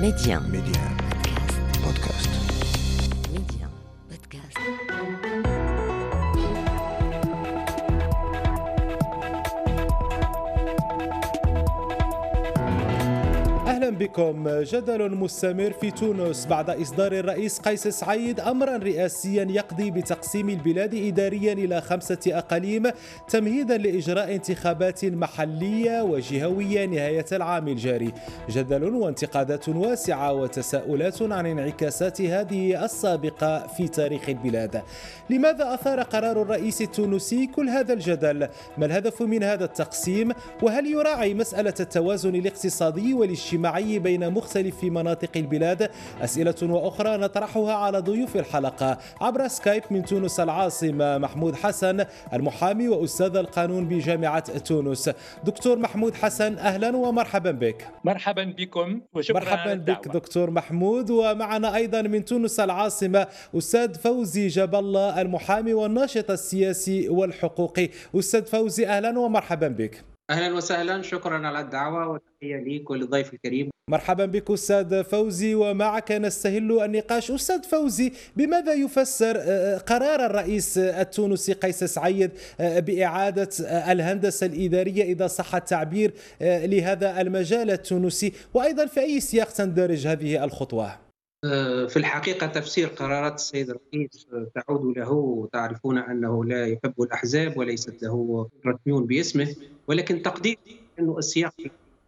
Média. Média. Podcast. Média. بكم. جدل مستمر في تونس بعد إصدار الرئيس قيس سعيد امرا رئاسيا يقضي بتقسيم البلاد اداريا إلى خمسة أقاليم تمهيدا لإجراء انتخابات محلية وجهوية نهاية العام الجاري. جدل وانتقادات واسعة وتساؤلات عن انعكاسات هذه السابقة في تاريخ البلاد. لماذا أثار قرار الرئيس التونسي كل هذا الجدل؟ ما الهدف من هذا التقسيم؟ وهل يراعي مسألة التوازن الاقتصادي والاجتماعي بين مختلف مناطق البلاد. أسئلة وأخرى نطرحها على ضيوف الحلقة. عبر سكايب من تونس العاصمة محمود حسن المحامي وأستاذ القانون بجامعة تونس. دكتور محمود حسن أهلا ومرحبا بك. مرحبا بكم وشكرا مرحبا بك. دكتور محمود. ومعنا أيضا من تونس العاصمة أستاذ فوزي جاب الله المحامي والناشط السياسي والحقوقي. أستاذ فوزي أهلا ومرحبا بك. أهلا وسهلا شكرا على الدعوة وتحيه ليك وللضيف الكريم. مرحبا بك أستاذ فوزي ومعك نستهل النقاش. أستاذ فوزي بماذا يفسر آه، قرار الرئيس التونسي قيس سعيد آه، بإعادة آه، الهندسة الإدارية إذا صح التعبير آه، لهذا المجال التونسي؟ وأيضا في أي سياق تندرج هذه الخطوة؟ آه، في الحقيقة تفسير قرارات السيد الرئيس آه، تعود له تعرفون أنه لا يحب الأحزاب وليست له رسميون باسمه ولكن تقديري انه السياق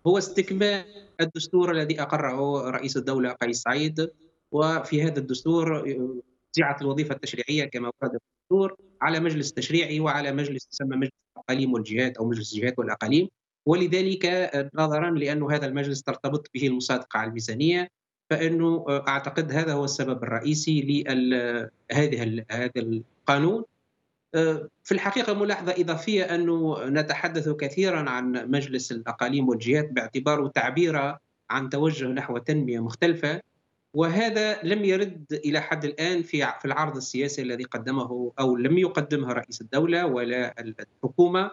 هو استكمال الدستور الذي أقره رئيس الدولة قيس سعيد. وفي هذا الدستور آه، وزعت الوظيفة التشريعية كما ورد في الدستور على مجلس تشريعي وعلى مجلس يسمى مجلس الاقاليم والجهات أو مجلس الجهات والأقاليم. ولذلك آه، نظرا لأن هذا المجلس ترتبط به المصادقة على الميزانية. فإنه آه، أعتقد هذا هو السبب الرئيسي لهذه هذا القانون. آه، في الحقيقة ملاحظة إضافية أنه نتحدث كثيرا عن مجلس الأقاليم والجهات باعتباره تعبير عن توجه نحو تنمية مختلفة وهذا لم يرد إلى حد الآن في في العرض السياسي الذي قدمه أو لم يقدمه رئيس الدولة ولا الحكومة.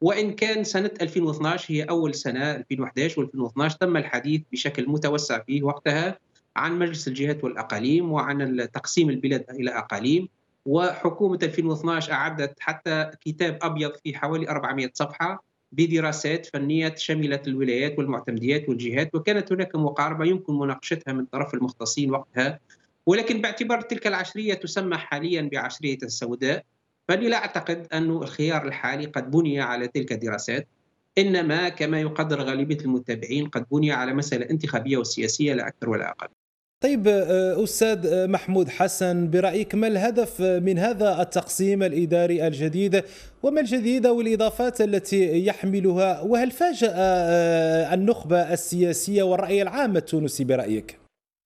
وإن كان سنة 2012 هي أول سنة 2011 و2012 تم الحديث بشكل متوسع فيه وقتها. عن مجلس الجهات والأقاليم وعن تقسيم البلاد إلى أقاليم. وحكومة 2012 أعدت حتى كتاب أبيض في حوالي 400 صفحة بدراسات فنية شملت الولايات والمعتمديات والجهات وكانت هناك مقاربة يمكن مناقشتها من طرف المختصين وقتها. ولكن باعتبار تلك العشرية تسمى حاليا بعشرية السوداء فاني لا أعتقد أن الخيار الحالي قد بني على تلك الدراسات. إنما كما يقدر غالبية المتابعين قد بني على مسألة انتخابية وسياسية لا أكثر ولا أقل. طيب آه، أستاذ آه، محمود حسن برأيك ما الهدف من هذا التقسيم الإداري الجديد وما الجديد والإضافات التي يحملها وهل فاجأ آه، النخبة السياسية والرأي العام التونسي برأيك؟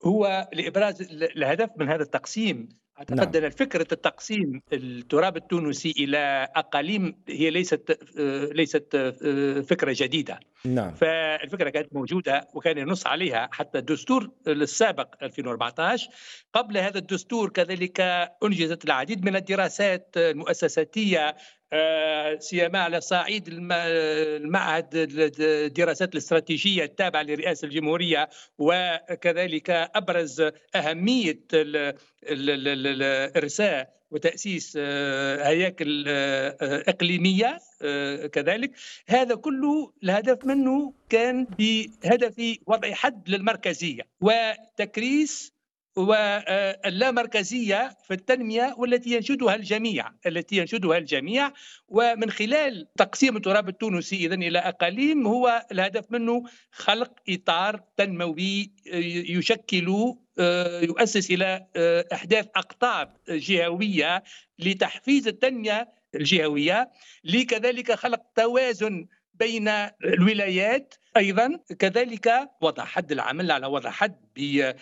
هو لإبراز ال- الهدف من هذا التقسيم اعتقد ان فكرة التقسيم التراب التونسي إلى أقاليم هي ليست ليست فكرة جديدة. نعم. فالفكرة كانت موجودة وكان ينص عليها حتى الدستور السابق 2014 قبل هذا الدستور كذلك أنجزت العديد من الدراسات المؤسساتية سيما على صعيد الم- المعهد الدراسات الاستراتيجية التابع لرئاسة الجمهورية وكذلك أبرز أهمية ال- ال- ال- ال- الارساء وتأسيس آه، هياكل آه، آه، إقليمية آه، كذلك. هذا كله الهدف منه كان بهدف وضع حد للمركزية وتكريس واللامركزيه في التنمية والتي ينشدها الجميع التي ينشدها الجميع. ومن خلال تقسيم التراب التونسي اذا إلى أقاليم هو الهدف منه خلق إطار تنموي يشكل يؤسس إلى أحداث أقطاب جهوية لتحفيز التنمية الجهوية. لكذلك خلق توازن بين الولايات أيضا. كذلك وضع حد العمل على وضع حد آه،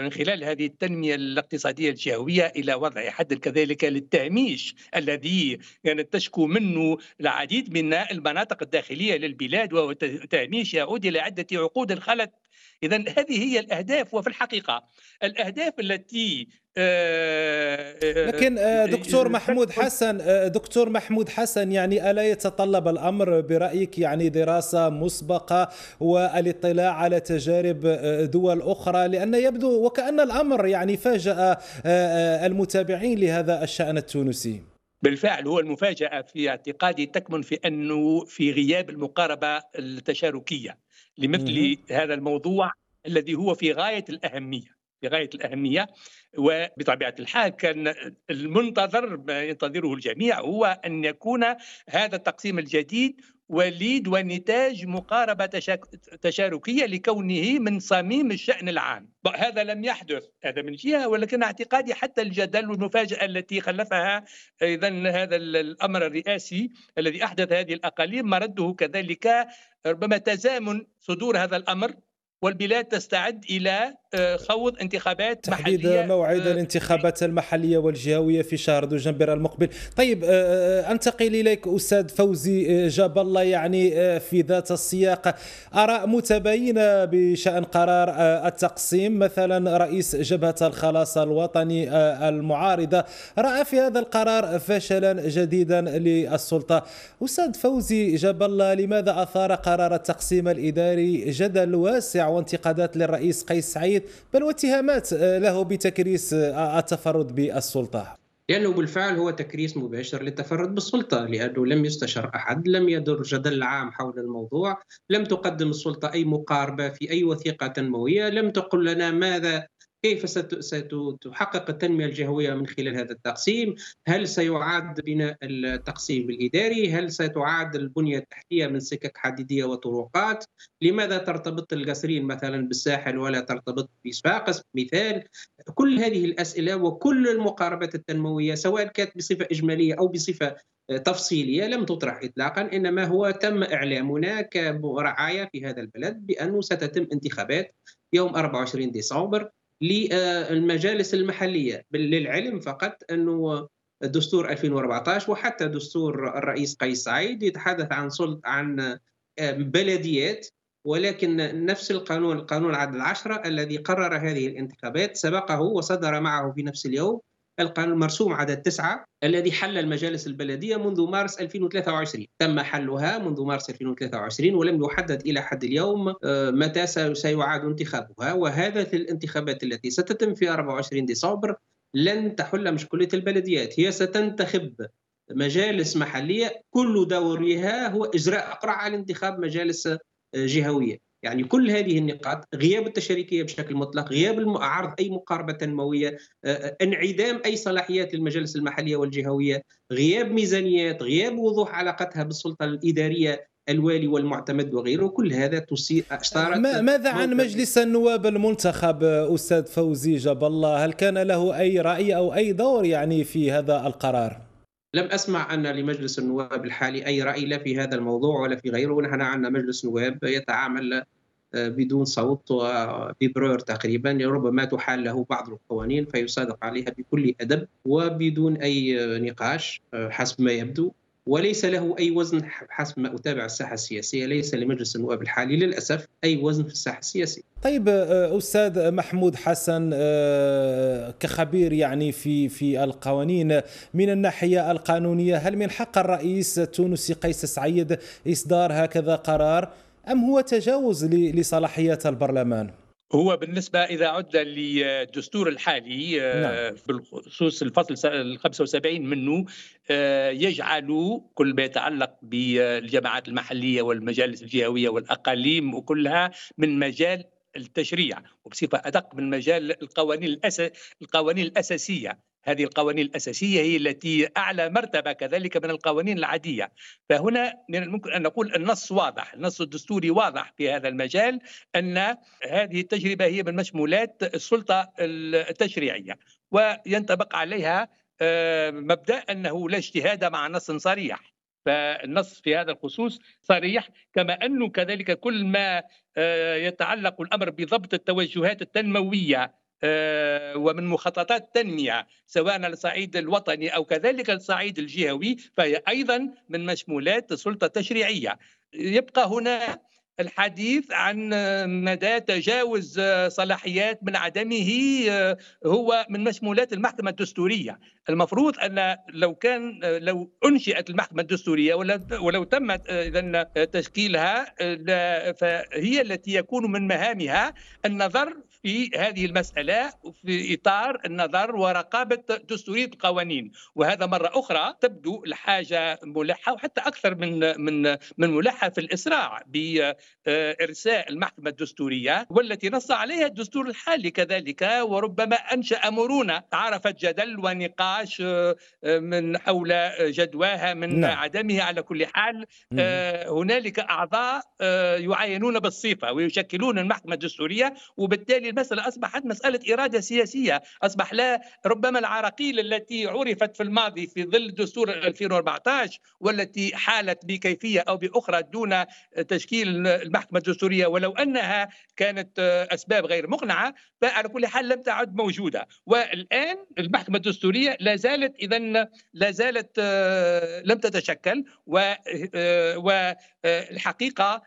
من خلال هذه التنمية الاقتصادية الجهوية إلى وضع حد كذلك للتهميش الذي كانت تشكو منه العديد من المناطق الداخلية للبلاد وهو تهميش يعود إلى عدة عقود خلت إذا هذه هي الأهداف وفي الحقيقة الأهداف التي آه، آه، لكن آه، دكتور محمود حسن دكتور محمود حسن يعني ألا يتطلب الأمر برأيك؟ يعني دراسة مسبقة والإطلاع على تجارب دول أخرى لأن يبدو وكأن الأمر يعني فاجأ المتابعين لهذا الشأن التونسي. بالفعل هو المفاجأة في اعتقادي تكمن في أنه في غياب المقاربة التشاركية لمثل هذا الموضوع الذي هو في غاية الأهمية. في غاية الأهمية وبطبيعة الحال كان المنتظر ما ينتظره الجميع هو أن يكون هذا التقسيم الجديد وليد ونتاج مقاربة تشاركية لكونه من صميم الشأن العام. هذا لم يحدث هذا من جهة ولكن اعتقادي حتى الجدل والمفاجأة التي خلفها إذا هذا الأمر الرئاسي الذي أحدث هذه الأقاليم مرده كذلك ربما تزامن صدور هذا الأمر والبلاد تستعد آه، خوض انتخابات تحديد محلية موعد آه، الانتخابات المحلية والجهوية في شهر دجنبر المقبل. طيب آه، أنتقل إليك أستاذ فوزي جاب الله يعني في ذات السياق. أراء متباينة بشأن قرار التقسيم. مثلا رئيس جبهة الخلاص الوطني المعارضة رأى في هذا القرار فشلا جديدا للسلطة. أستاذ فوزي جاب الله لماذا أثار قرار التقسيم الإداري جدل واسع وانتقادات للرئيس قيس سعيد؟ بل واتهامات آه، له بتكريس آه، التفرد بالسلطة. لأنه بالفعل هو تكريس مباشر للتفرد بالسلطة لأنه لم يستشر أحد لم يدر جدل عام حول الموضوع لم تقدم السلطة أي مقاربة في أي وثيقة تنمويه لم تقل لنا ماذا كيف ستحقق التنمية الجهوية من خلال هذا التقسيم؟ هل سيعاد بناء التقسيم الإداري هل ستعاد البنية التحتية من سكك حديدية وطرقات؟ لماذا ترتبط القصرين مثلا بالساحل ولا ترتبط بصفاقس مثال كل هذه الأسئلة وكل المقاربات التنموية سواء كانت بصفة إجمالية أو بصفة تفصيلية لم تطرح إطلاقا إنما هو تم إعلامنا كرعاية في هذا البلد بأنه ستتم انتخابات يوم 24 ديسمبر للمجالس المحلية. للعلم فقط أنه دستور 2014 وحتى دستور الرئيس قيس سعيد يتحدث عن سلط عن بلديات ولكن نفس القانون القانون العدد العشرة الذي قرر هذه الانتخابات سبقه وصدر معه في نفس اليوم القانون المرسوم عدد تسعة الذي حل المجالس البلدية منذ مارس 2023 تم حلها منذ مارس 2023 ولم يحدد إلى حد اليوم آه، متى سيعاد انتخابها. وهذه الانتخابات التي ستتم في 24 ديسمبر لن تحل مشكلة البلديات. هي ستنتخب مجالس محلية كل دورها هو إجراء أقرع على انتخاب مجالس آه، جهوية. يعني كل هذه النقاط غياب التشاركية بشكل مطلق غياب عرض أي مقاربة تنموية آه، آه، انعدام أي صلاحيات للمجالس المحلية والجهوية غياب ميزانيات غياب وضوح علاقتها بالسلطة الإدارية الوالي والمعتمد وغيره كل هذا تثير اشترط ماذا عن مجلس النواب المنتخب أستاذ فوزي جاب الله هل كان له أي رأي أو أي دور يعني في هذا القرار؟ لم أسمع أن لمجلس النواب الحالي أي رأي لا في هذا الموضوع ولا في غيره ونحن عندنا مجلس نواب يتعامل بدون صوت وببرور تقريبا ربما تحال له بعض القوانين فيصادق عليها بكل أدب وبدون أي نقاش آه، حسب ما يبدو وليس له أي وزن حسب ما أتابع الساحة السياسية ليس لمجلس النواب الحالي للأسف أي وزن في الساحة السياسية. طيب آه، أستاذ محمود حسن كخبير يعني في في القوانين من الناحية القانونية هل من حق الرئيس التونسي قيس سعيد إصدار هكذا قرار أم هو تجاوز لصلاحيات البرلمان؟ هو بالنسبة إذا عد للدستور الحالي آه، نعم. بالخصوص الفصل ال 75 منه آه، يجعل كل ما يتعلق بالجماعات المحلية والمجالس الجهوية والأقاليم وكلها من مجال التشريع وبصفة أدق من مجال القوانين الأس... القوانين الأساسية هذه القوانين الأساسية هي التي أعلى مرتبة كذلك من القوانين العادية. فهنا من الممكن أن نقول النص واضح النص الدستوري واضح في هذا المجال أن هذه التجربة هي من مشمولات السلطة التشريعية وينطبق عليها آه، مبدأ أنه لا اجتهاد مع نص صريح. فالنص في هذا الخصوص صريح كما أنه كذلك كل ما آه، يتعلق الأمر بضبط التوجهات التنموية ومن مخططات التنمية سواء على الصعيد الوطني أو كذلك الصعيد الجهوي فهي أيضا من مشمولات السلطة التشريعية. يبقى هنا الحديث عن مدى تجاوز صلاحيات من عدمه هو من مشمولات المحكمة الدستورية. المفروض أن لو كان لو أنشئت المحكمة الدستورية ولو تمت إذا تشكيلها فهي التي يكون من مهامها النظر في هذه المسألة في إطار النظر ورقابة دستورية القوانين. وهذا مرة أخرى تبدو الحاجة ملحة وحتى أكثر من من من ملحة في الإسراع بإرساء المحكمة الدستورية والتي نص عليها الدستور الحالي كذلك وربما أنشأ مرونة عرفت جدل ونقاش من حول جدواها من نعم. عدمها على كل حال. هنالك أعضاء يعينون بالصفة ويشكلون المحكمة الدستورية وبالتالي المسألة أصبحت مسألة إرادة سياسية. أصبح لا ربما العراقيل التي عرفت في الماضي في ظل دستور 2014 والتي حالت بكيفية أو بأخرى دون تشكيل المحكمة الدستورية ولو أنها كانت أسباب غير مقنعة فعلى كل حال لم تعد موجودة. والآن المحكمة الدستورية لا زالت إذا لا زالت لم تتشكل والحقيقة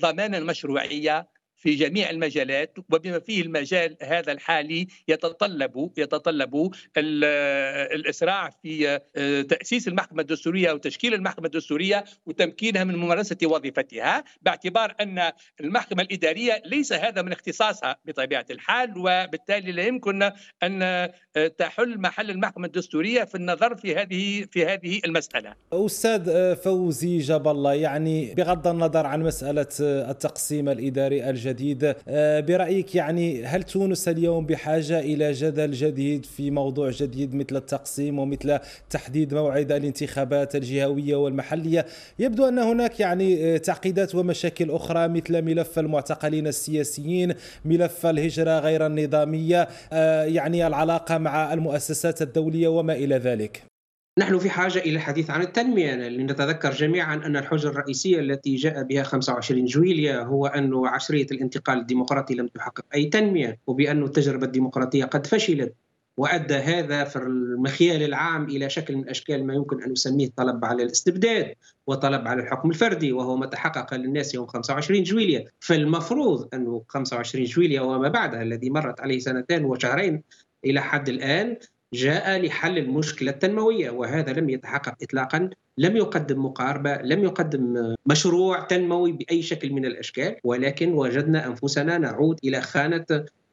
ضمان المشروعية في جميع المجالات وبما فيه المجال هذا الحالي يتطلب يتطلب الإسراع في آه، تأسيس المحكمة الدستورية وتشكيل المحكمة الدستورية وتمكينها من ممارسة وظيفتها باعتبار أن المحكمة الإدارية ليس هذا من اختصاصها بطبيعة الحال وبالتالي لا يمكن أن آه، تحل محل المحكمة الدستورية في النظر في هذه في هذه المسألة. أستاذ آه، فوزي جاب الله يعني بغض النظر عن مسألة التقسيم الإداري الجديد جديد. آه، برأيك يعني هل تونس اليوم بحاجة إلى جدل جديد في موضوع جديد مثل التقسيم ومثل تحديد موعد الانتخابات الجهوية والمحلية؟ يبدو أن هناك يعني آه، تعقيدات ومشاكل أخرى مثل ملف المعتقلين السياسيين ملف الهجرة غير النظامية آه، يعني العلاقة مع المؤسسات الدولية وما إلى ذلك. نحن في حاجة إلى الحديث عن التنمية. لنتذكر جميعا أن الحجة الرئيسية التي جاء بها 25 جويليا هو أن عشرية الانتقال الديمقراطي لم تحقق أي تنمية وبأن التجربة الديمقراطية قد فشلت وأدى هذا في المخيال العام إلى شكل من أشكال ما يمكن أن نسميه طلب على الاستبداد وطلب على الحكم الفردي وهو ما تحقق للناس يوم 25 جويليا. فالمفروض أنه 25 جويليا وما بعدها الذي مرت عليه سنتين وشهرين إلى حد الآن جاء لحل المشكلة التنموية وهذا لم يتحقق اطلاقا لم يقدم مقاربة لم يقدم مشروع تنموي بأي شكل من الأشكال ولكن وجدنا أنفسنا نعود إلى خانة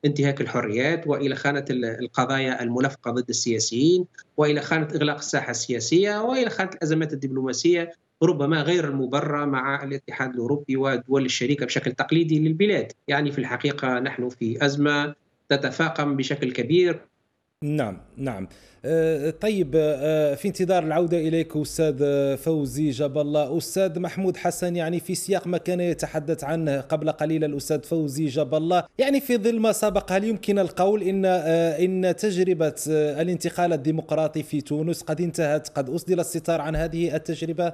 انتهاك الحريات وإلى خانة القضايا الملفقة ضد السياسيين وإلى خانة إغلاق الساحة السياسية وإلى خانة الأزمات الدبلوماسية ربما غير المبرة مع الاتحاد الأوروبي والدول الشريكة بشكل تقليدي للبلاد. يعني في الحقيقة نحن في أزمة تتفاقم بشكل كبير نعم نعم. أه، طيب أه، في انتظار العودة إليك أستاذ فوزي جاب الله. أستاذ محمود حسن يعني في سياق ما كان يتحدث عنه قبل قليل الأستاذ فوزي جاب الله يعني في ظل ما سبق هل يمكن القول إن أه، إن تجربة الانتقال الديمقراطي في تونس قد انتهت قد أسدل الستار عن هذه التجربة؟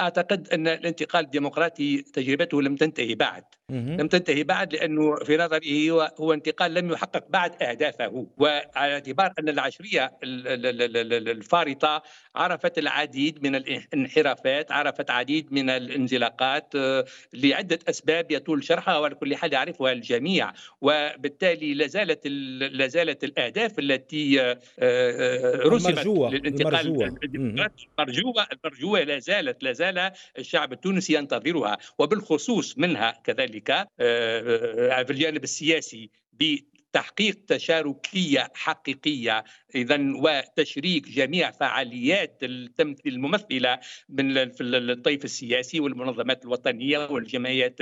أعتقد أن الانتقال الديمقراطي تجربته لم تنتهي بعد. لم تنتهي بعد لأنه في نظري هو هو انتقال لم يحقق بعد أهدافه. وعلى اعتبار أن العشرية الفارطة عرفت العديد من الانحرافات عرفت عديد من الانزلاقات آه، لعدة أسباب يطول شرحها وعلى كل حال يعرفها الجميع. وبالتالي لا زالت لا زالت الأهداف التي آه، آه، رسمت للانتقال. المرجوة المرجوة لا زالت لا زال الشعب التونسي ينتظرها. وبالخصوص منها كذلك في الجانب السياسي تحقيق تشاركية حقيقية. اذا وتشريك جميع فعاليات التمثيل الممثلة من الطيف السياسي والمنظمات الوطنية والجمعيات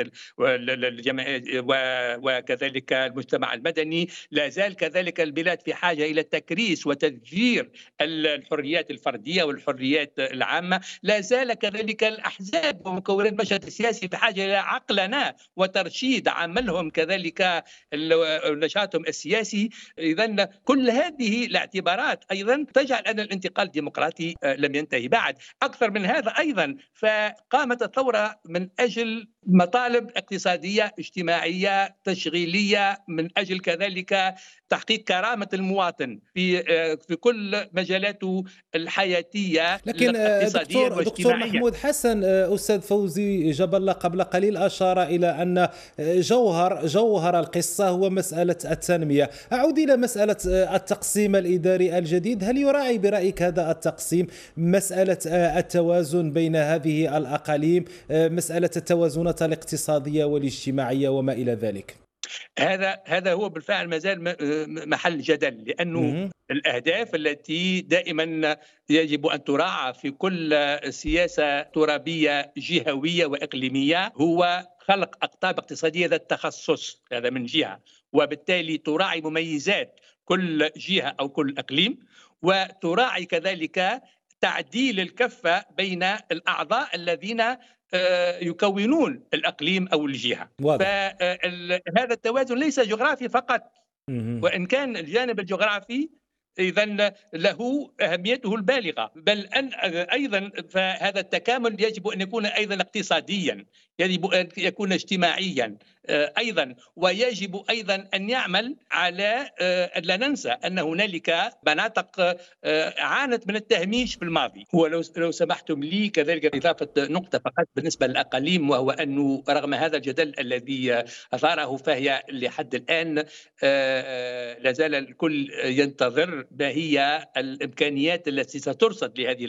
وكذلك المجتمع المدني. لا زال كذلك البلاد في حاجة إلى تكريس وتذجير الحريات الفردية والحريات العامة. لا زال كذلك الأحزاب ومكونات المشهد السياسي بحاجه إلى عقلنه وترشيد عملهم. كذلك نشاطهم الحكم السياسي. اذا كل هذه الاعتبارات أيضا تجعل أن الانتقال الديمقراطي آه، لم ينتهي بعد. أكثر من هذا أيضا فقامت الثورة من أجل مطالب اقتصادية اجتماعية تشغيلية من أجل كذلك تحقيق كرامة المواطن في آه، في كل مجالاته الحياتية لكن آه، دكتور دكتور محمود حسن آه، أستاذ فوزي جبل قبل قليل أشار إلى أن جوهر جوهر القصة هو مسألة التنمية. أعود إلى مسألة التقسيم الإداري الجديد. هل يراعي برأيك هذا التقسيم مسألة التوازن بين هذه الأقاليم مسألة التوازنات الاقتصادية والاجتماعية وما إلى ذلك؟ هذا هذا هو بالفعل ما زال محل جدل لأنه الأهداف التي دائما يجب أن تراعى في كل سياسة ترابية جهوية وإقليمية هو خلق أقطاب اقتصادية ذات تخصص هذا من جهة وبالتالي تراعي مميزات كل جهة أو كل إقليم وتراعي كذلك تعديل الكفة بين الأعضاء الذين آه، يكونون الأقليم أو الجهة. فهذا التوازن ليس جغرافي فقط. وإن كان الجانب الجغرافي اذا له أهميته البالغة. بل أن أيضا فهذا التكامل يجب أن يكون أيضا اقتصاديا يجب أن يكون اجتماعيا آه، أيضا. ويجب أيضا أن يعمل على آه، لا ننسى أن هنالك مناطق آه، عانت من التهميش في الماضي. ولو لو سمحتم لي كذلك إضافة نقطة فقط بالنسبة للأقاليم وهو انه رغم هذا الجدل الذي أثاره فهي لحد الآن لا زال الكل ينتظر ما هي الإمكانيات التي سترصد لهذه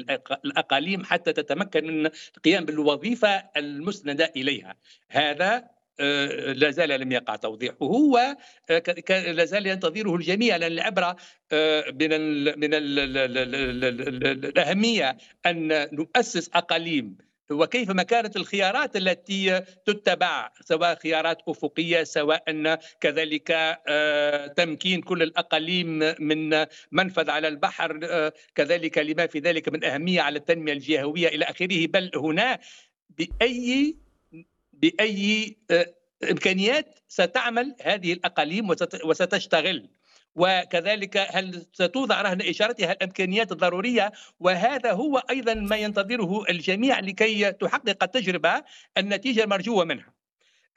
الأقاليم حتى تتمكن من القيام بالوظيفة المسندة إليها. هذا آه، لا زال لم يقع توضيحه هو آه، لا زال ينتظره الجميع لأن العبرة آه، من من ال الأهمية أن نؤسس أقاليم وكيف ما كانت الخيارات التي تتبع سواء خيارات أفقية سواء كذلك تمكين كل الأقاليم من منفذ على البحر كذلك لما في ذلك من أهمية على التنمية الجهوية إلى آخره. بل هنا بأي بأي آه، إمكانيات ستعمل هذه الأقاليم وستشتغل. وكذلك هل ستوضع رهن إشارتها الإمكانيات الضرورية؟ وهذا هو أيضا ما ينتظره الجميع لكي تحقق التجربة النتيجة المرجوة منها.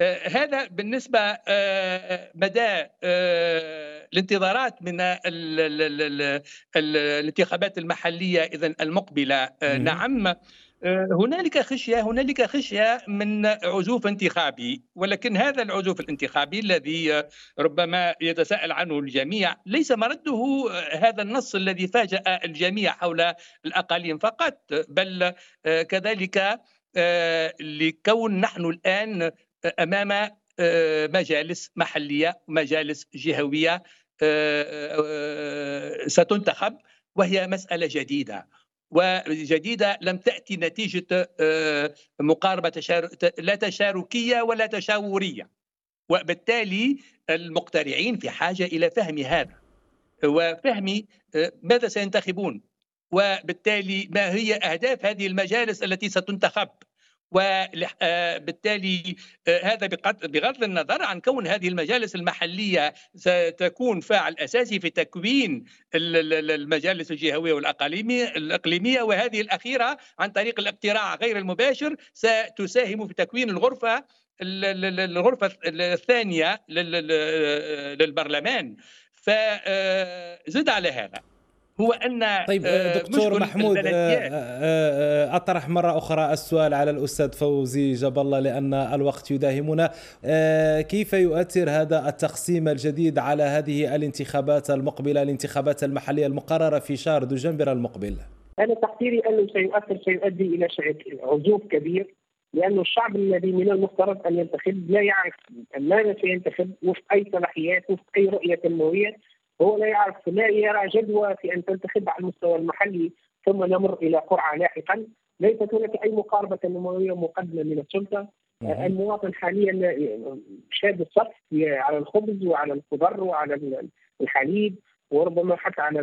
آه هذا بالنسبة آه مدى آه الانتظارات من ال ال ال الانتخابات المحلية اذا المقبلة. آه، نعم. هنالك خشية هنالك خشية من عزوف انتخابي ولكن هذا العزوف الانتخابي الذي ربما يتساءل عنه الجميع ليس مرده هذا النص الذي فاجأ الجميع حول الأقاليم فقط بل آه، كذلك آه، لكون نحن الآن أمام مجالس محلية مجالس جهوية ستنتخب وهي مسألة جديدة. وجديدة لم تأتي نتيجة آه، مقاربة تشار... لا تشاركية ولا تشاورية. وبالتالي المقترعين في حاجة إلى فهم هذا. وفهم آه، ماذا سينتخبون؟ وبالتالي ما هي أهداف هذه المجالس التي ستنتخب؟ وبالتالي آه، هذا بغض النظر عن كون هذه المجالس المحلية ستكون فاعل أساسي في تكوين المجالس الجهوية والاقاليميه الأقليمية وهذه الأخيرة عن طريق الاقتراع غير المباشر ستساهم في تكوين الغرفة الغرفة الثانية للبرلمان. فزد على هذا. هو أن طيب آه، دكتور محمود آه، آه، أطرح مرة أخرى السؤال على الأستاذ فوزي جاب الله لأن الوقت يداهمنا كيف يؤثر هذا التقسيم الجديد على هذه الانتخابات المقبلة الانتخابات المحلية المقررة في شهر دجنبر المقبل؟ أنا تقديري أنه سيؤثر سيؤدي إلى عزوف كبير لأن الشعب الذي من المفترض أن ينتخب لا يعرف ماذا سينتخب وفق أي صلاحيات وفق أي رؤية تنموية هو لا يعرف لا يرى جدوى في أن تنتخب على المستوى المحلي ثم نمر إلى قرعة لاحقا. ليست هناك أي مقاربة نموية مقدمة من السلطة. المواطن حاليا شاد الصف على الخبز وعلى الخضر وعلى الحليب وربما حتى على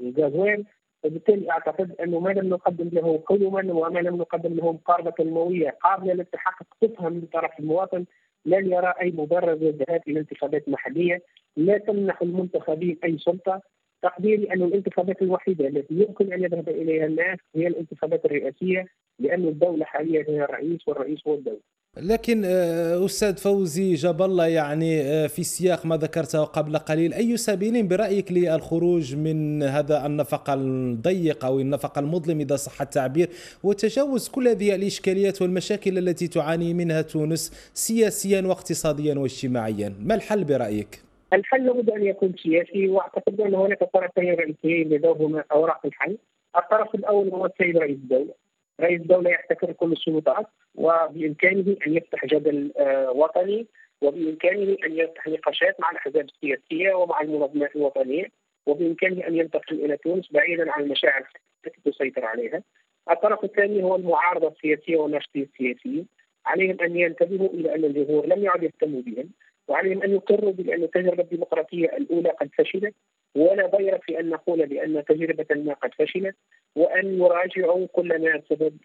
الغازوين وبالتالي أعتقد أنه ما لم نقدم له قدما وما لم نقدم له مقاربة نموية قابلة للتحقق تفهم من طرف المواطن لن يرى أي مبرر للذهاب إلى انتخابات محليه لا تمنح المنتخبين أي سلطة. تقديري أن الانتخابات الوحيدة التي يمكن أن يذهب إليها الناس هي الانتخابات الرئاسية لأن الدولة حاليا هي الرئيس والرئيس هو الدولة. لكن آه، أستاذ فوزي جاب الله يعني آه، في سياق ما ذكرته قبل قليل أي سبيل برأيك للخروج من هذا النفق الضيق أو النفق المظلم إذا صح التعبير وتجاوز كل هذه الإشكاليات والمشاكل التي تعاني منها تونس سياسيا واقتصاديا واجتماعيا ما الحل برأيك؟ الحل لابد أن يكون سياسي وأعتقد أن هناك طرفين رئيسيين لدورهما أوراق الحل. الطرف الأول هو السيد رئيس الدولة. رئيس الدولة يحتكر كل السلطات وبإمكانه أن يفتح جدل آه، وطني وبإمكانه أن يفتح نقاشات مع الأحزاب السياسية ومع المنظمات الوطنيه وبإمكانه أن ينتقل إلى تونس بعيدا عن المشاعر التي تسيطر عليها. الطرف الثاني هو المعارضة السياسية والناشطين السياسيين عليهم أن ينتبهوا إلى أن الجمهور لم يعد يهتم بهم وعليهم أن يقروا بأن التجربه الديمقراطية الأولى قد فشلت ولا ضير في أن نقول بأن تجربة ما قد فشلت وأن يراجعوا كل ما سبب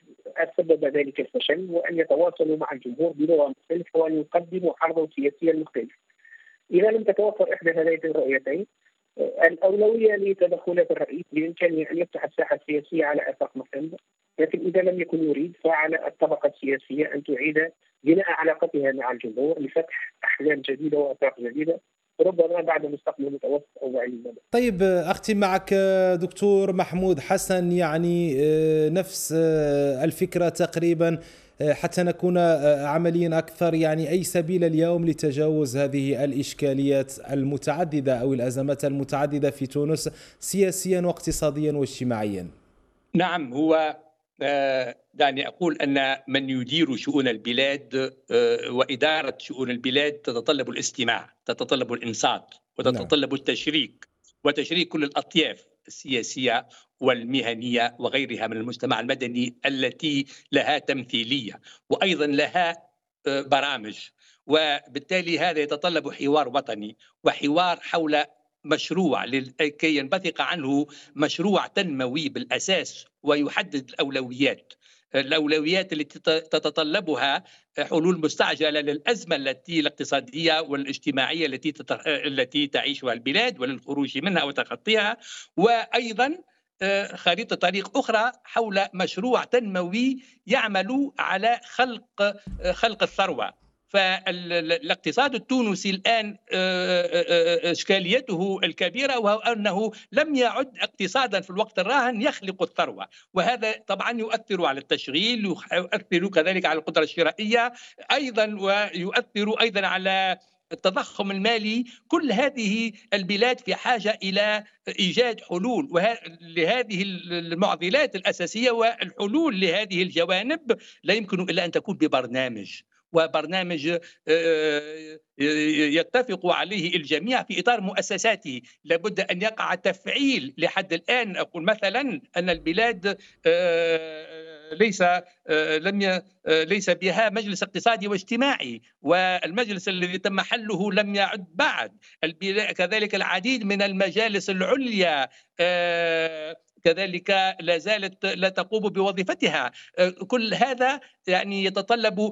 سبب ذلك الفشل وأن يتواصلوا مع الجمهور بلغة مختلفة وأن يقدموا عرضا سياسيا مختلف. إذا لم تتوفر إحدى هذين الرؤيتين الأولوية لتدخلات الرئيس بإمكانه أن يفتح الساحة السياسية على افاق مختلفه لكن إذا لم يكن يريد فعلى الطبقة السياسية أن تعيد بناء علاقتها مع الجمهور لفتح أحلام جديدة وأفاق جديدة ربما بعد مستقبل متوسط أو بعيد المدى. طيب اختم معك دكتور محمود حسن يعني آه، نفس آه، الفكرة تقريبا آه، حتى نكون عمليا أكثر يعني أي سبيل اليوم لتجاوز هذه الإشكاليات المتعددة أو الأزمات المتعددة في تونس سياسيا واقتصاديا واجتماعيا. نعم هو دعني أقول أن من يدير شؤون البلاد آه، وإدارة شؤون البلاد تتطلب الاستماع، تتطلب الإنصات وتتطلب التشريك وتشريك كل الأطياف السياسية والمهنية وغيرها من المجتمع المدني التي لها تمثيلية وأيضا لها آه، برامج. وبالتالي هذا يتطلب حوار وطني وحوار حول مشروع كي ينبثق عنه مشروع تنموي بالأساس ويحدد الأولويات. الأولويات التي تتطلبها حلول مستعجلة للأزمة التي الاقتصادية والاجتماعية التي التي تعيشها البلاد وللخروج منها وتخطيها وأيضا آه، خريطة طريق أخرى حول مشروع تنموي يعمل على خلق آه، خلق الثروة. فالاقتصاد التونسي الآن آه، آه، آه، إشكاليته الكبيرة وهو أنه لم يعد اقتصادا في الوقت الراهن يخلق الثروة. وهذا طبعا يؤثر على التشغيل يؤثر كذلك على القدرة الشرائية أيضا ويؤثر أيضا على التضخم المالي. كل هذه البلاد في حاجة إلى إيجاد حلول لهذه المعضلات الأساسية والحلول لهذه الجوانب لا يمكن إلا أن تكون ببرنامج. وبرنامج آه، آه، يتفق عليه الجميع في إطار مؤسساته. لابد أن يقع تفعيل لحد الآن. أقول مثلا أن البلاد آه، ليس لم ليس بها مجلس اقتصادي واجتماعي والمجلس الذي تم حله لم يعد بعد. كذلك العديد من المجالس العليا كذلك لا زالت لا تقوم بوظيفتها. آه، كل هذا يعني يتطلب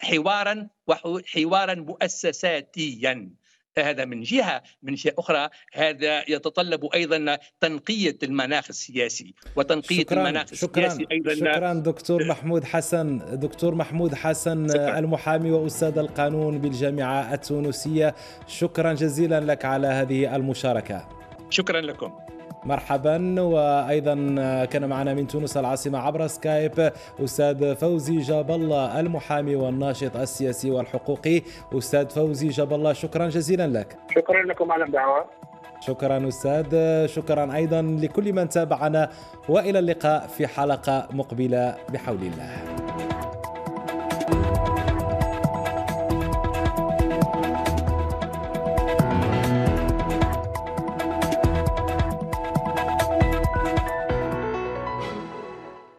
حوارا وحوارا مؤسساتيا. هذا من جهة. من جهة أخرى هذا يتطلب أيضا تنقية المناخ السياسي وتنقية شكرا المناخ شكرا. السياسي أيضا. شكرا دكتور محمود حسن دكتور محمود حسن شكرا. المحامي وأستاذ القانون بالجامعة التونسية. شكرا جزيلا لك على هذه المشاركة. شكرا لكم. مرحبا. وأيضا كان معنا من تونس العاصمة عبر سكايب أستاذ فوزي جاب الله المحامي والناشط السياسي والحقوقي. أستاذ فوزي جاب الله شكرا جزيلا لك. شكرا لكم على الدعوة. شكرا أستاذ شكرا أيضا لكل من تابعنا. وإلى اللقاء في حلقة مقبلة بحول الله.